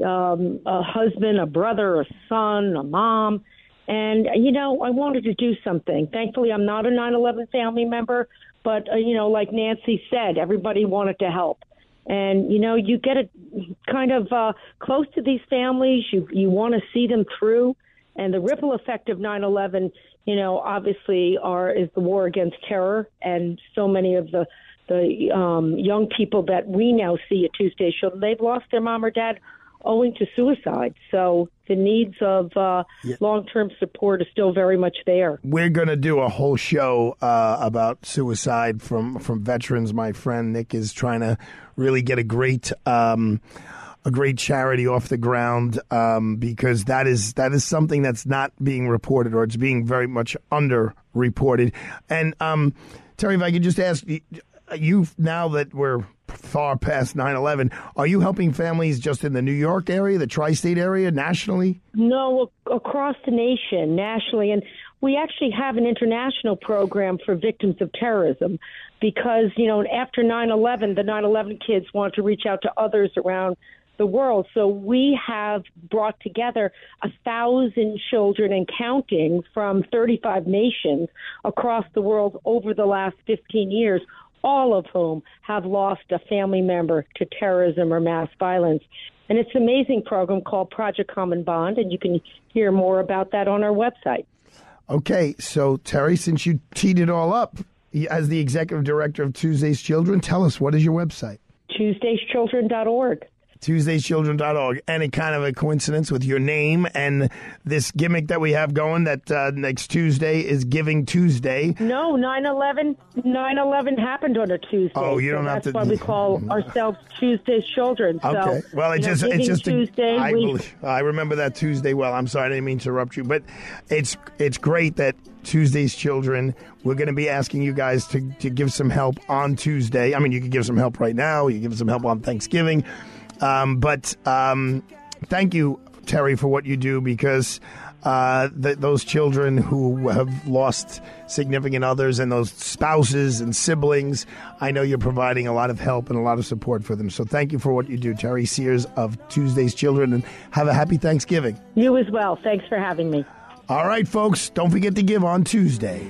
um, a husband, a brother, a son, a mom. And, you know, I wanted to do something. Thankfully, I'm not a 9 11 family member, but, uh, you know, like Nancy said, everybody wanted to help. And, you know, you get a, kind of uh, close to these families, you, you want to see them through. And the ripple effect of 9 11, you know, obviously are is the war against terror. And so many of the, the um, young people that we now see at Tuesday Show, they've lost their mom or dad owing to suicide. So the needs of uh, long term support are still very much there. We're going to do a whole show uh, about suicide from, from veterans. My friend Nick is trying to really get a great. Um, a great charity off the ground um, because that is that is something that's not being reported or it's being very much underreported. And um, Terry, if I could just ask you now that we're far past 9/11, are you helping families just in the New York area, the tri-state area, nationally? No, across the nation, nationally, and we actually have an international program for victims of terrorism because you know after 9/11, the 9/11 kids want to reach out to others around the world. So we have brought together a thousand children and counting from 35 nations across the world over the last 15 years, all of whom have lost a family member to terrorism or mass violence. And it's an amazing program called Project Common Bond, and you can hear more about that on our website. Okay, so Terry, since you teed it all up as the executive director of Tuesday's Children, tell us what is your website? TuesdaysChildren.org. TuesdaysChildren.org. Any kind of a coincidence with your name and this gimmick that we have going that uh, next Tuesday is Giving Tuesday? No, 9/11 9/11 happened on a Tuesday. Oh, you don't so have that's to- why we call ourselves Tuesday's Children. So, Okay. Well, it you know, just it's just Tuesday. I, we, I remember that Tuesday well. I'm sorry, I didn't mean to interrupt you, but it's it's great that Tuesday's Children. We're going to be asking you guys to to give some help on Tuesday. I mean, you can give some help right now. You give some help on Thanksgiving, um, but um, thank you, Terry, for what you do because. Uh, th- those children who have lost significant others and those spouses and siblings, I know you're providing a lot of help and a lot of support for them. So thank you for what you do, Terry Sears of Tuesday's Children, and have a happy Thanksgiving. you as well. Thanks for having me. All right, folks, don't forget to give on Tuesday.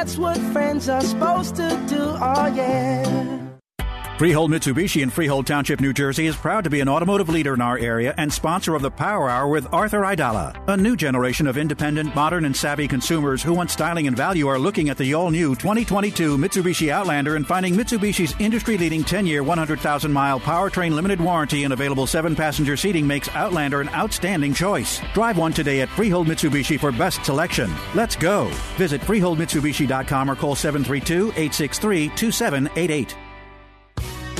That's what friends are supposed to do, oh yeah. Freehold Mitsubishi in Freehold Township, New Jersey is proud to be an automotive leader in our area and sponsor of the Power Hour with Arthur Aidala. A new generation of independent, modern, and savvy consumers who want styling and value are looking at the all new 2022 Mitsubishi Outlander and finding Mitsubishi's industry leading 10 year, 100,000 mile powertrain limited warranty and available 7 passenger seating makes Outlander an outstanding choice. Drive one today at Freehold Mitsubishi for best selection. Let's go. Visit FreeholdMitsubishi.com or call 732 863 2788.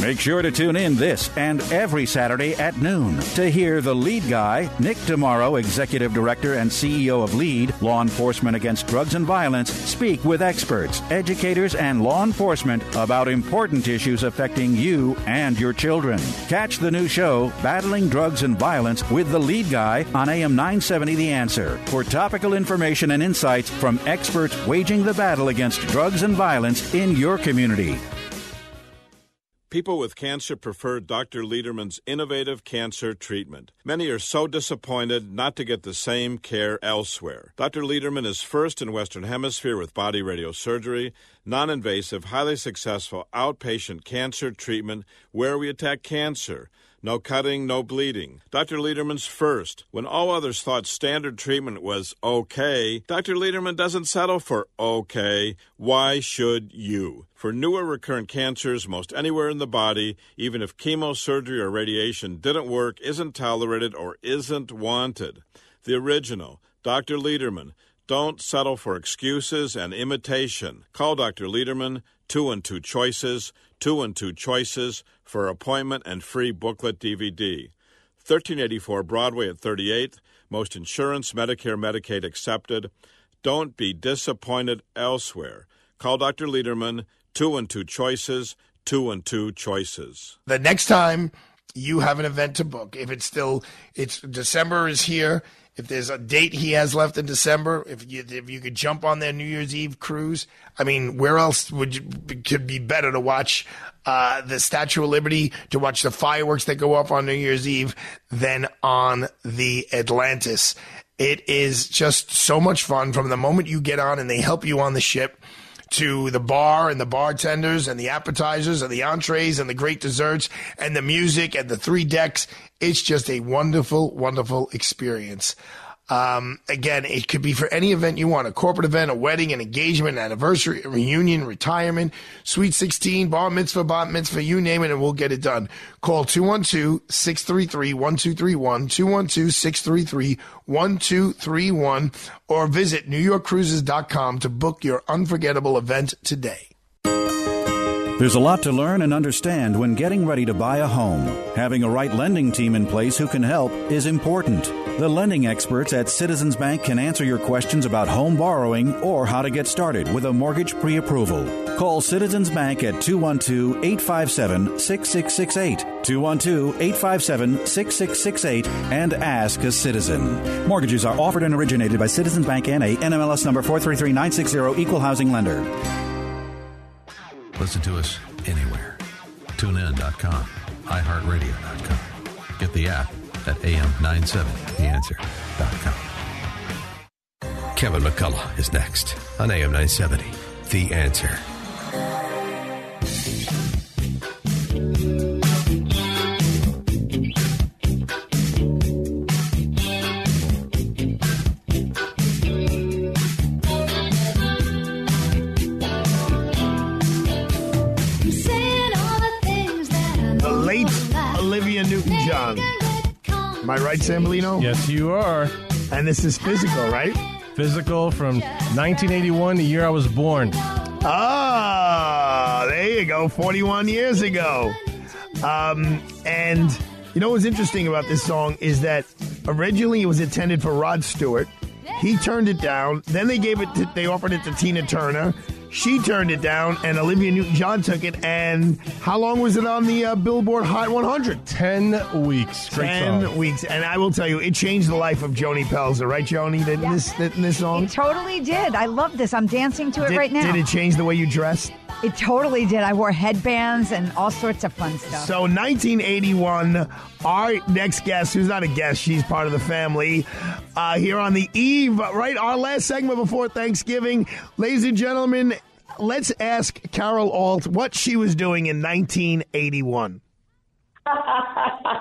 Make sure to tune in this and every Saturday at noon to hear the lead guy, Nick Tomorrow, Executive Director and CEO of LEAD, Law Enforcement Against Drugs and Violence, speak with experts, educators, and law enforcement about important issues affecting you and your children. Catch the new show, Battling Drugs and Violence, with the lead guy on AM 970 The Answer for topical information and insights from experts waging the battle against drugs and violence in your community. People with cancer prefer Dr. Lederman's innovative cancer treatment. Many are so disappointed not to get the same care elsewhere. Dr. Lederman is first in Western Hemisphere with body radiosurgery, non invasive, highly successful outpatient cancer treatment where we attack cancer. No cutting, no bleeding. Dr. Lederman's first. When all others thought standard treatment was okay, Dr. Lederman doesn't settle for okay. Why should you? For newer recurrent cancers, most anywhere in the body, even if chemosurgery or radiation didn't work, isn't tolerated, or isn't wanted. The original, Dr. Lederman. Don't settle for excuses and imitation. Call Dr. Lederman, 2 and 2 choices, 2 and 2 choices for appointment and free booklet DVD. 1384 Broadway at 38th. Most insurance, Medicare, Medicaid accepted. Don't be disappointed elsewhere. Call Dr. Lederman, 2 and 2 choices, 2 and 2 choices. The next time you have an event to book, if it's still, it's December is here. If there's a date he has left in December, if you if you could jump on their New Year's Eve cruise, I mean, where else would you, could be better to watch uh, the Statue of Liberty, to watch the fireworks that go off on New Year's Eve, than on the Atlantis? It is just so much fun from the moment you get on and they help you on the ship to the bar and the bartenders and the appetizers and the entrees and the great desserts and the music and the three decks. It's just a wonderful, wonderful experience. Um, again, it could be for any event you want a corporate event, a wedding, an engagement, an anniversary, a reunion, retirement, sweet 16, bar mitzvah, bat mitzvah, you name it, and we'll get it done. Call 212 633 1231, 212 633 1231, or visit NewYorkCruises.com to book your unforgettable event today. There's a lot to learn and understand when getting ready to buy a home. Having a right lending team in place who can help is important. The lending experts at Citizens Bank can answer your questions about home borrowing or how to get started with a mortgage pre approval. Call Citizens Bank at 212 857 6668. 212 857 6668 and ask a citizen. Mortgages are offered and originated by Citizens Bank NA, NMLS number 433960, Equal Housing Lender. Listen to us anywhere. TuneIn.com, iHeartRadio.com. Get the app at AM970TheAnswer.com. Kevin McCullough is next on AM 970. The Answer. Am I right, Sambolino? Yes, you are. And this is physical, right? Physical from 1981, the year I was born. Ah, there you go. 41 years ago. Um, and you know what's interesting about this song is that originally it was intended for Rod Stewart. He turned it down. Then they gave it. To, they offered it to Tina Turner. She turned it down, and Olivia Newton-John took it. And how long was it on the uh, Billboard Hot 100? Ten weeks. Great Ten song. weeks, and I will tell you, it changed the life of Joni Pelzer, right, Joni? Didn't this didn't this song? It totally did. I love this. I'm dancing to it did, right now. Did it change the way you dressed? It totally did. I wore headbands and all sorts of fun stuff. So 1981, our next guest, who's not a guest, she's part of the family, uh, here on the eve, right? Our last segment before Thanksgiving. Ladies and gentlemen, let's ask Carol Alt what she was doing in 1981.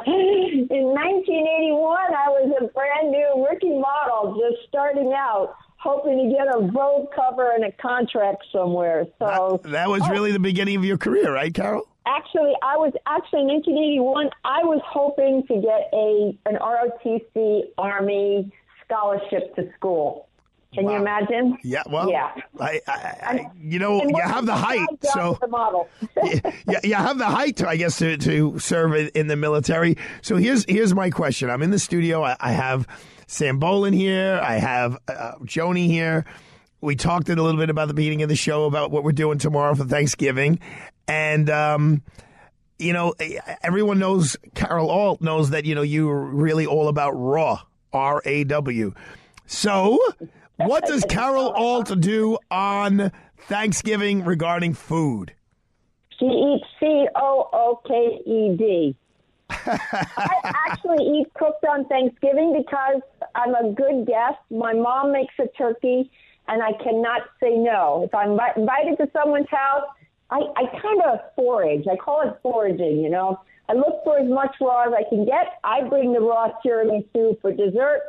In 1981, I was a brand new rookie model, just starting out, hoping to get a Vogue cover and a contract somewhere. So That was oh. really the beginning of your career, right, Carol? actually, I was actually in 1981. I was hoping to get a an ROTC Army scholarship to school. Can you imagine? Yeah, well, yeah. I, I, I, you know, you have the height, so a model. yeah, you have the height, to, I guess, to, to serve in, in the military. So here's here's my question. I'm in the studio. I, I have Sam Bolin here. I have uh, Joni here. We talked a little bit about the beginning of the show about what we're doing tomorrow for Thanksgiving, and um, you know, everyone knows Carol Alt knows that you know you're really all about raw, R A W. So, what does Carol Alt do on Thanksgiving regarding food? She eats C O O K E D. I actually eat cooked on Thanksgiving because I'm a good guest. My mom makes a turkey, and I cannot say no. If I'm invited to someone's house, I, I kind of forage. I call it foraging, you know. I look for as much raw as I can get. I bring the raw tiramisu for dessert,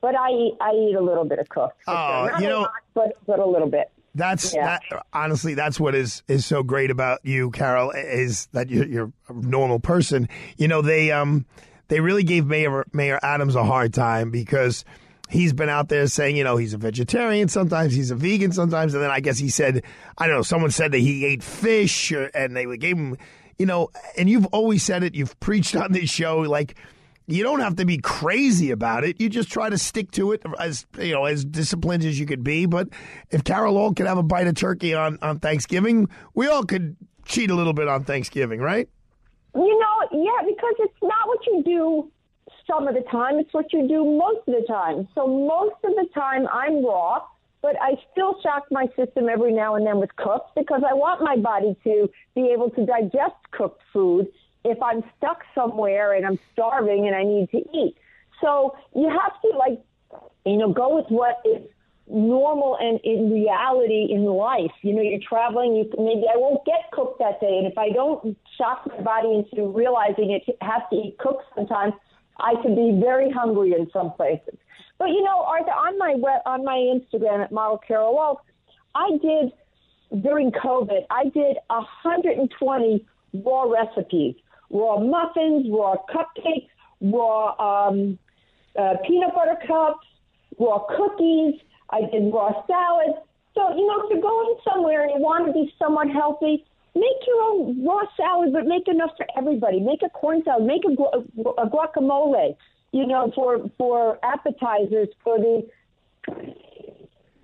but I eat, I eat a little bit of cooked. Oh, sure. You know- lot, but, but a little bit. That's Yeah. that. Honestly, that's what is is so great about you, Carol. Is that you're, you're a normal person. You know, they um they really gave Mayor Mayor Adams a hard time because he's been out there saying, you know, he's a vegetarian. Sometimes he's a vegan. Sometimes, and then I guess he said, I don't know. Someone said that he ate fish, or, and they gave him, you know. And you've always said it. You've preached on this show, like you don't have to be crazy about it. You just try to stick to it as you know, as disciplined as you could be. But if Carol Alt could have a bite of turkey on, on Thanksgiving, we all could cheat a little bit on Thanksgiving, right? You know, yeah, because it's not what you do some of the time, it's what you do most of the time. So most of the time I'm raw, but I still shock my system every now and then with cooked because I want my body to be able to digest cooked food if I'm stuck somewhere and I'm starving and I need to eat. So you have to like, you know, go with what is normal and in reality in life. You know, you're traveling, you maybe I won't get cooked that day, and if I don't shock my body into realizing it has to eat cooked sometimes, I could be very hungry in some places. But you know, Arthur, on my on my Instagram at Model Carol Alt, I did during COVID, I did 120 raw recipes, raw muffins, raw cupcakes, raw um, uh, peanut butter cups, raw cookies. I did raw salads. So, you know, if you're going somewhere and you want to be somewhat healthy, make your own raw salad, but make enough for everybody. Make a corn salad, make a, gu- a guacamole, you know, for, for appetizers, for the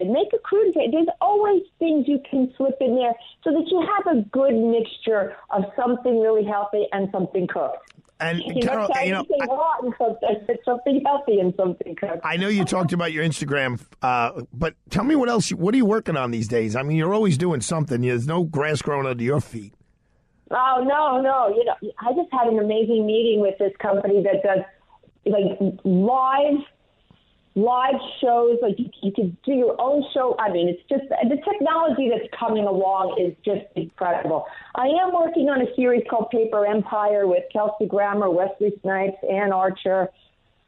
and make a crudité. There's always things you can slip in there so that you have a good mixture of something really healthy and something cooked. And You Carol, know, you know, and something, something healthy and something cooked. I know you talked about your Instagram, uh, but tell me what else. What are you working on these days? I mean, you're always doing something. There's no grass growing under your feet. Oh no, no! You know, I just had an amazing meeting with this company that does like live live shows. Like you, you can do your own show. I mean, it's just the technology that's coming along is just incredible. I am working on a series called Paper Empire with Kelsey Grammer, Wesley Snipes, Anne Archer.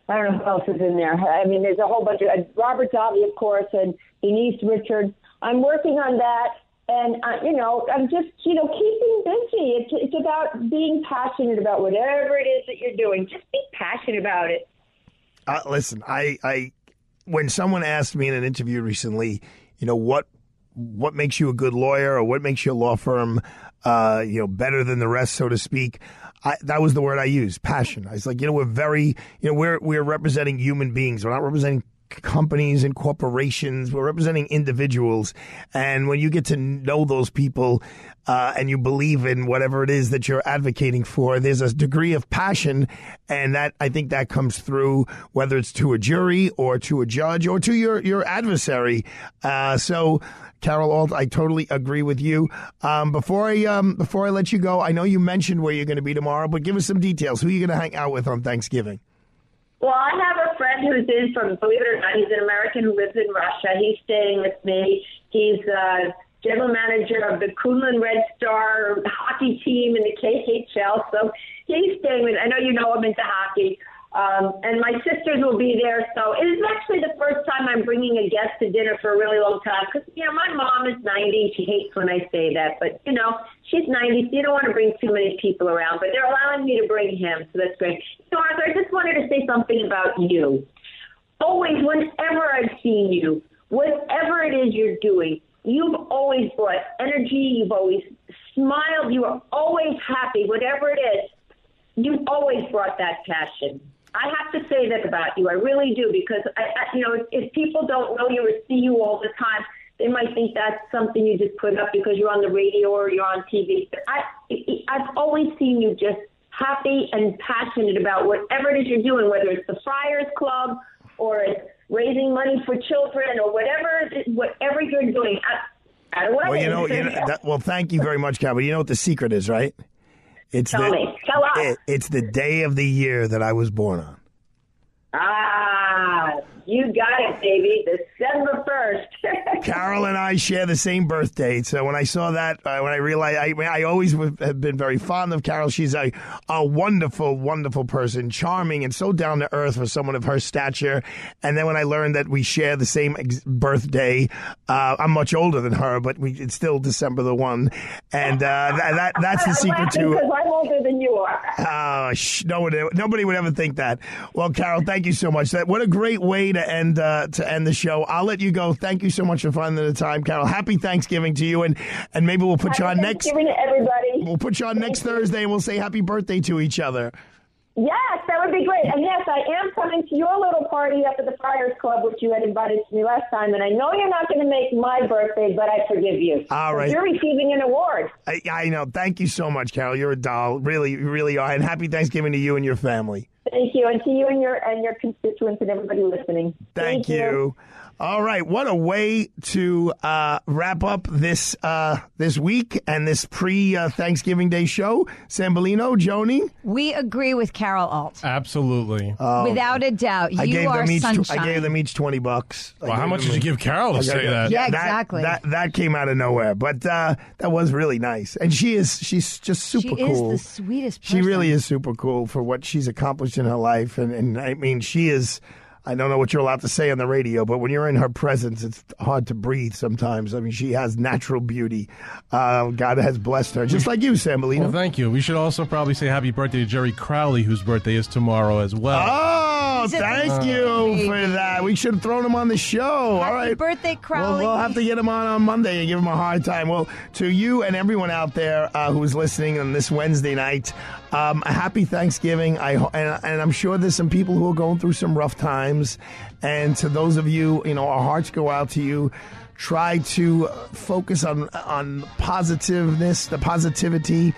I don't know who else is in there. I mean, there's a whole bunch of uh, Robert Davi, of course, and Denise Richards. I'm working on that. And, uh, you know, I'm just, you know, keeping busy. It's, it's about being passionate about whatever it is that you're doing. Just be passionate about it. Uh, listen, I, I, when someone asked me in an interview recently, you know, what, what makes you a good lawyer or what makes your law firm, uh, you know, better than the rest, so to speak. I, that was the word I used, passion. I was like, you know, we're very, you know, we're we're representing human beings. We're not representing companies and corporations. We're representing individuals. And when you get to know those people uh, and you believe in whatever it is that you're advocating for, there's a degree of passion. And that I think that comes through whether it's to a jury or to a judge or to your, your adversary. Uh, so, Carol Alt, I totally agree with you. Um, before I um, before I let you go, I know you mentioned where you're going to be tomorrow, but give us some details. Who are you going to hang out with on Thanksgiving? Well, I have a friend who's in from, believe it or not, he's an American who lives in Russia. He's staying with me. He's uh, general manager of the Kunlun Red Star hockey team in the KHL. So he's staying with. I know you know him into hockey. Um, and my sisters will be there. So it is actually the first time I'm bringing a guest to dinner for a really long time. Because, you know, my mom is 90. She hates when I say that. But, you know, she's 90, so you don't want to bring too many people around. But they're allowing me to bring him. So that's great. So, Arthur, I just wanted to say something about you. Always, whenever I've seen you, whatever it is you're doing, you've always brought energy. You've always smiled. You are always happy, whatever it is. You've always brought that passion. I have to say that about you. I really do because I, I you know if, if people don't know you or see you all the time, they might think that's something you just put up because you're on the radio or you're on TV. But I I've always seen you just happy and passionate about whatever it is you're doing, whether it's the Friars Club or it's raising money for children or whatever whatever you're doing. I, I don't well, you know, you know that, well, thank you very much, Cal. But you know what the secret is, right? It's Tell the, me. Tell us. It, it's the day of the year that I was born on. Ah, you got it, baby. December 1st. Carol and I share the same birthday. So when I saw that, uh, when I realized, I, I always have been very fond of Carol. She's a, a wonderful, wonderful person, charming and so down to earth for someone of her stature. And then when I learned that we share the same ex- birthday, uh, I'm much older than her, but we, it's still December the 1. And uh, that, that, that's the secret to Because I'm older than you are. Oh, sh- no one, nobody would ever think that. Well, Carol, thank you so much. That what a great way to end uh, to end the show. I'll let you go. Thank you so much for finding the time, Carol. Happy Thanksgiving to you, and and maybe we'll put Happy you on next. Thanksgiving to everybody. We'll put you on next Thursday, and we'll say happy birthday to each other. Yes, that would be great. And yes, I am coming to your little party up at the Friars Club, which you had invited to me last time. And I know you're not going to make my birthday, but I forgive you. All right. You're receiving an award. I, I know. Thank you so much, Carol. You're a doll. Really, you really are. And happy Thanksgiving to you and your family. Thank you, and to you and your and your constituents and everybody listening. Thank, you. All right, what a way to uh, wrap up this uh, this week and this pre uh, Thanksgiving Day show. Sambolino, Joni, We agree with Carol Alt. Absolutely. Without a doubt. You I gave are them each. sunshine. I gave them each twenty bucks. I Well, how gave much them- did you give Carol to say that? Yeah, exactly. That, that came out of nowhere, but uh, that was really nice. And she is she's just super she is cool. the sweetest She really is super cool for what she's accomplished in her life, and, and I mean, she is. I don't know what you're allowed to say on the radio, but when you're in her presence, it's hard to breathe sometimes. I mean, she has natural beauty. Uh, God has blessed her, just like you, Sambolino. Well, thank you. We should also probably say happy birthday to Jerry Crowley, whose birthday is tomorrow as well. Oh, thank baby. you for that. We should have thrown him on the show. All Happy right. birthday, Crowley. We'll, we'll have to get him on on Monday and give him a hard time. Well, to you and everyone out there uh, who's listening on this Wednesday night, um, a happy Thanksgiving. I ho- and, and I'm sure there's some people who are going through some rough times. And to those of you, you know, our hearts go out to you. Try to focus on on positiveness, the positivity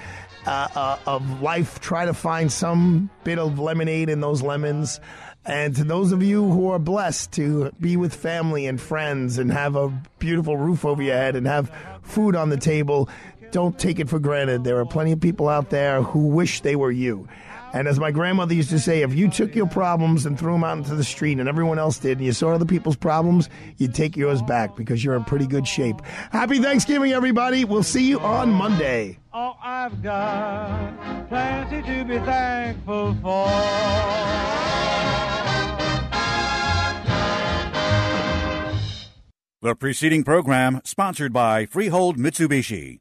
uh, uh, of life. Try to find some bit of lemonade in those lemons. And to those of you who are blessed to be with family and friends and have a beautiful roof over your head and have food on the table, don't take it for granted. There are plenty of people out there who wish they were you. And as my grandmother used to say, if you took your problems and threw them out into the street and everyone else did, and you saw other people's problems, you'd take yours back because you're in pretty good shape. Happy Thanksgiving, everybody. We'll see you on Monday. Oh, I've got plenty to be thankful for. The preceding program sponsored by Freehold Mitsubishi.